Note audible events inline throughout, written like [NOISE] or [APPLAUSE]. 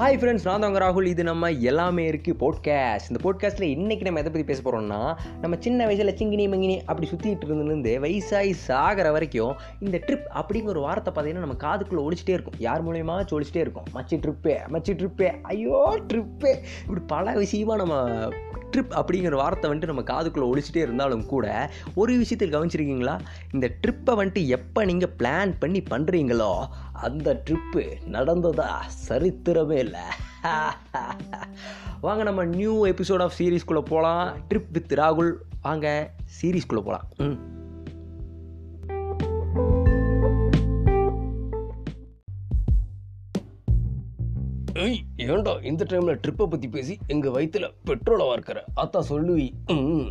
Hi friends நான் தான் ராகுல். இது நம்ம எல்லாமே இருக்கு போட்காஸ்ட் இந்த போட்காஸ்ட்டில் இன்றைக்கி நம்ம எதை பற்றி பேச போகிறோம்னா நம்ம சின்ன வயசில் சிங்கினி மங்கினி அப்படி சுற்றிட்டு இருந்துலேருந்து வயசாகி சாகிற வரைக்கும் இந்த ட்ரிப் அப்படிங்கிற ஒரு வார்த்தை பார்த்தீங்கன்னா நம்ம காதுக்குள்ளே ஒழிச்சிட்டே இருக்கும். யார் மூலயமா ஒழிச்சிட்டே இருக்கும்? மச்சி ட்ரிப்பே மச்சி ட்ரிப்பே ஐயோ ட்ரிப்பே இப்படி பல விஷயமா நம்ம ட்ரிப் அப்படிங்கிற வார்த்தை வந்துட்டு நம்ம காதுக்குள்ளே ஒழிச்சிட்டே இருந்தாலும் கூட ஒரு விஷயத்தில் கவனிச்சிருக்கீங்களா? இந்த ட்ரிப்பை வந்துட்டு எப்போ நீங்கள் பிளான் பண்ணி பண்ணுறீங்களோ அந்த ட்ரிப்பு நடந்ததா சரித்திரமே இல்லை. [LAUGHS] வாங்க நம்ம நியூ எபிசோட் ஆஃப் சீரீஸ்குள்ளே போகலாம் ட்ரிப் வித் ராகுல். வாங்க சீரீஸ்குள்ளே போகலாம் ம். ஏய் ஏன்டா இந்த டைமில் ட்ரிப்பை பற்றி பேசி எங்கள் வயிற்றில் பெட்ரோலை வார்க்கிற? அதான் சொல்லுவி ம்.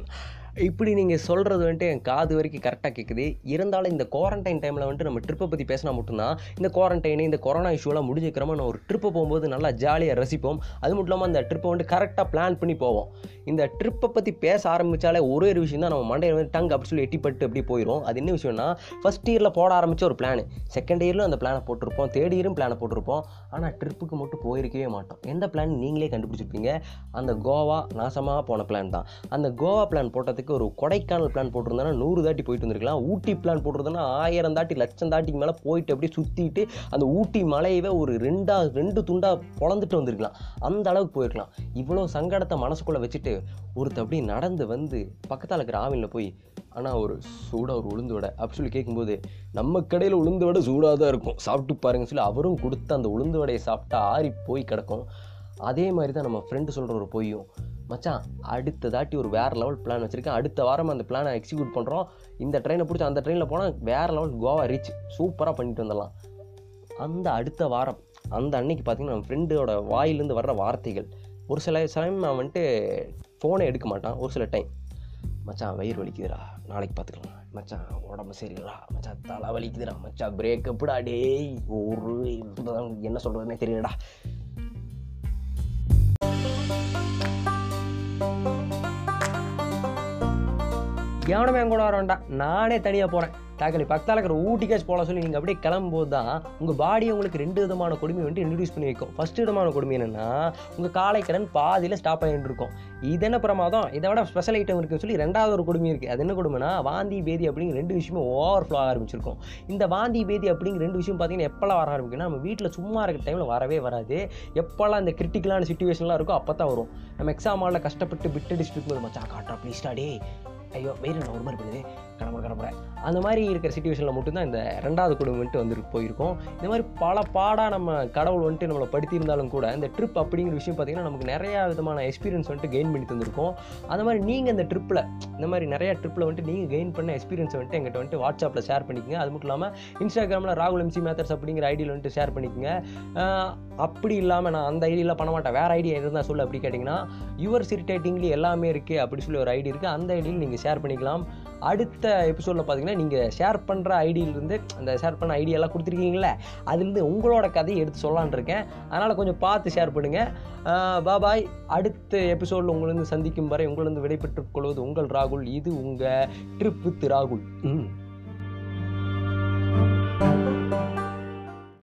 இப்படி நீங்கள் சொல்கிறது வந்துட்டு என் காது வரைக்கும் கரெக்டாக கேட்குது இருந்தாலும் இந்த குவாரண்டைன் டைமில் வந்துட்டு நம்ம ட்ரிப்பை பற்றி பேசினா மட்டும்தான் இந்த குவாரண்டைனு இந்த கொரோனா இஷ்யூலாம் முடிஞ்சுக்கிறோமா நம்ம ஒரு ட்ரிப்பை போகும்போது நல்லா ஜாலியாக ரசிப்போம். அது மட்டும் இல்லாமல் அந்த ட்ரிப்பை வந்துட்டு கரெக்டாக பிளான் பண்ணி போவோம். இந்த ட்ரிப்பை பற்றி பேச ஆரம்பித்தாலே ஒரே ஒரு விஷயம் தான் நம்ம மண்டையில் வந்து டங் அப்படி சொல்லி எட்டிப்பட்டு அப்படி போயிடும் அது என்ன விஷயம்னா ஃபஸ்ட் இயரில் போட ஆரம்பித்த ஒரு பிளான் செகண்ட் இயரில் அந்த பிளானை போட்டிருப்போம். தேர்ட் இயரும் பிளானை போட்டிருப்போம். ஆனால் ட்ரிப்புக்கு மட்டும் போயிருக்கவே மாட்டோம். எந்த பிளான் நீங்களே கண்டுபிடிச்சிருப்பீங்க? அந்த கோவா நாசமாக போன பிளான் தான். அந்த கோவா பிளான் போட்டதுக்கு ஒரு கொடைக்கானல் பிளான் போட்டிருந்தானா நூறு தாட்டி போயிட்டு வந்திருக்கலாம். ஊட்டி பிளான் போட்டிருந்தோன்னா ஆயிரம் தாட்டி லட்சம் தாட்டிக்கு மேலே போயிட்டு அப்படியே சுற்றிட்டு அந்த ஊட்டி மலையவே ஒரு ரெண்டா ரெண்டு துண்டாக பொழந்துட்டு வந்திருக்கலாம். அந்த அளவுக்கு போயிருக்கலாம். இவ்வளோ சங்கடத்தை மனசுக்குள்ளே வச்சுட்டு ஒருத்த அப்படி நடந்து வந்து பக்கத்தில் இருக்கிற ஆவினில் போய் ஆனால் ஒரு சூடாக ஒரு உளுந்து வடை அப்படி சொல்லி கேட்கும்போது நம்ம கடையில் உளுந்து வடை சூடாக தான் இருக்கும். சாப்பிட்டு பாருங்கன்னு சொல்லி அவரும் கொடுத்து அந்த உளுந்து வடையை சாப்பிட்டா ஆறி போய் கிடக்கும். அதே மாதிரி தான் நம்ம ஃப்ரெண்டு சொல்கிற ஒரு பொய்யும். மச்சான் அடுத்த தாட்டி ஒரு வேறு லெவல் பிளான் வச்சுருக்கேன். அடுத்த வாரம் அந்த பிளானை எக்ஸிக்யூட் பண்ணுறோம் இந்த ட்ரெயினை பிடிச்சி அந்த ட்ரெயினில் போனால் வேறு லெவல் கோவா ரீச் சூப்பராக பண்ணிட்டு வந்துடலாம். அந்த அடுத்த வாரம் அந்த அன்னைக்கு பார்த்தீங்கன்னா நம்ம ஃப்ரெண்டோட வாயிலேருந்து வர்ற வார்த்தைகள். ஒரு சில சமயம் நான் வந்துட்டு ஃபோனை எடுக்க மாட்டான். ஒரு சில டைம் மச்சான் வயிறு வலிக்குதுடா. நாளைக்கு பார்த்துக்கலாம் மச்சான் உடம்பு சரிடா மச்சான் தலை வலிக்குதுடா. மச்சான் பிரேக்கப்புடா டேய் ஒரு என்ன சொல்கிறதுனே தெரியலடா. எவனுமே என் கூட வர வேண்டாம். நானே தனியாக போகிறேன் தாக்கலி பக்கத்தில் இருக்கிற ஊட்டிக்காச்சு போகலாம் சொல்லி நீங்கள் அப்படியே கிளம்பும்போது தான் உங்கள் பாடியை உங்களுக்கு ரெண்டு விதமான கொடுமை வந்துட்டு இன்ட்ரடியூஸ் பண்ணி வைக்கும். ஃபஸ்ட்டு விதமான கொடுமை என்னென்னா உங்கள் காலை கடன் பாதியில் ஸ்டாப் ஆகிட்டு இருக்கும். இது என்ன பிரமாதம்? இதை விட ஸ்பெஷல் ஐட்டம் இருக்குன்னு சொல்லி ரெண்டாவது ஒரு கொடுமை இருக்குது அது என்ன கொடுமைனா வாந்தி பேதி அப்படிங்கிற ரெண்டு விஷயமும் ஓவர் ஃப்ளோ ஆரம்பிச்சிருக்கும். இந்த வாந்தி பேதி அப்படிங்கிற ரெண்டு விஷயம் பார்த்தீங்கன்னா எப்போல்லாம் வர ஆரம்பிக்குன்னா நம்ம வீட்டில் சும்மா இருக்கிற டைமில் வரவே வராது. எப்போல்லாம் இந்த கிரிட்டிக்கலான சுச்சுவேஷன்லாம் இருக்கோ அப்போ தான் வரும். நம்ம எக்ஸாம் ஹாலில் கஷ்டப்பட்டு பிட்டு அடிச்சுட்டு இருக்கும்போது மச்சா காட்டுறா ப்ளீஸ்டா டே ஐயோ வெயில் நான் ஒரு மாதிரி பண்ணுது கடமுறை கடமுறை அந்த மாதிரி இருக்கிற சுச்சுவேஷனில் மட்டும்தான் இந்த ரெண்டாவது குடும்பம் வந்துட்டு வந்து போயிருக்கோம். இந்த மாதிரி பல பாடாக நம்ம கடவுள் வந்துட்டு நம்மளை படுத்தியிருந்தாலும் கூட இந்த ட்ரிப் அப்படிங்கிற விஷயம் பார்த்திங்கன்னா நமக்கு நிறையா விதமான எக்ஸ்பீரியன்ஸ் வந்துட்டு கெயின் பண்ணி தந்திருக்கோம். அந்த மாதிரி நீங்கள் இந்த ட்ரிப்பில் இந்த மாதிரி நிறையா ட்ரிப்பில் வந்துட்டு நீங்கள் கெயின் பண்ண எக்ஸ்பீரியன்ஸ் வந்துட்டு எங்கிட்ட வந்துட்டு வாட்ஸ்அப்பில் ஷேர் பண்ணிக்கோங்க. அது மட்டும் இல்லாமல் இன்ஸ்டாகிராமில் ராகுல் எம்சி மேத்தர்ஸ் அப்படிங்கிற ஐடியில் வந்துட்டு ஷேர் பண்ணிக்கோங்க. அப்படி இல்லாமல் நான் அந்த ஐடியில் பண்ண மாட்டேன். வேறு ஐடியா இருந்தால் சொல்லு அப்படி கேட்டிங்கன்னா யுவர் சிரிட்டேட்டிங்லி எல்லாமே இருக்குது அப்படி சொல்லி ஒரு ஐடி இருக்குது அந்த ஐடியில் நீங்கள் ஷேர் பண்ணிக்கலாம். அடுத்த எபிசோடில் பார்த்தீங்கன்னா நீங்கள் ஷேர் பண்ணுற ஐடியிலிருந்து அந்த ஷேர் பண்ண ஐடியெல்லாம் கொடுத்துருக்கீங்களே அதுலேருந்து உங்களோட கதையை எடுத்து சொல்லலான் இருக்கேன். அதனால் கொஞ்சம் பார்த்து ஷேர் பண்ணுங்கள் பாபாய் அடுத்த எபிசோடில் உங்களிருந்து சந்திக்கும் வரை உங்களிருந்து விடைபெற்றுக் கொள்வது உங்கள் ராகுல் இது உங்கள் ட்ரிப் வித் ராகுல். ம்.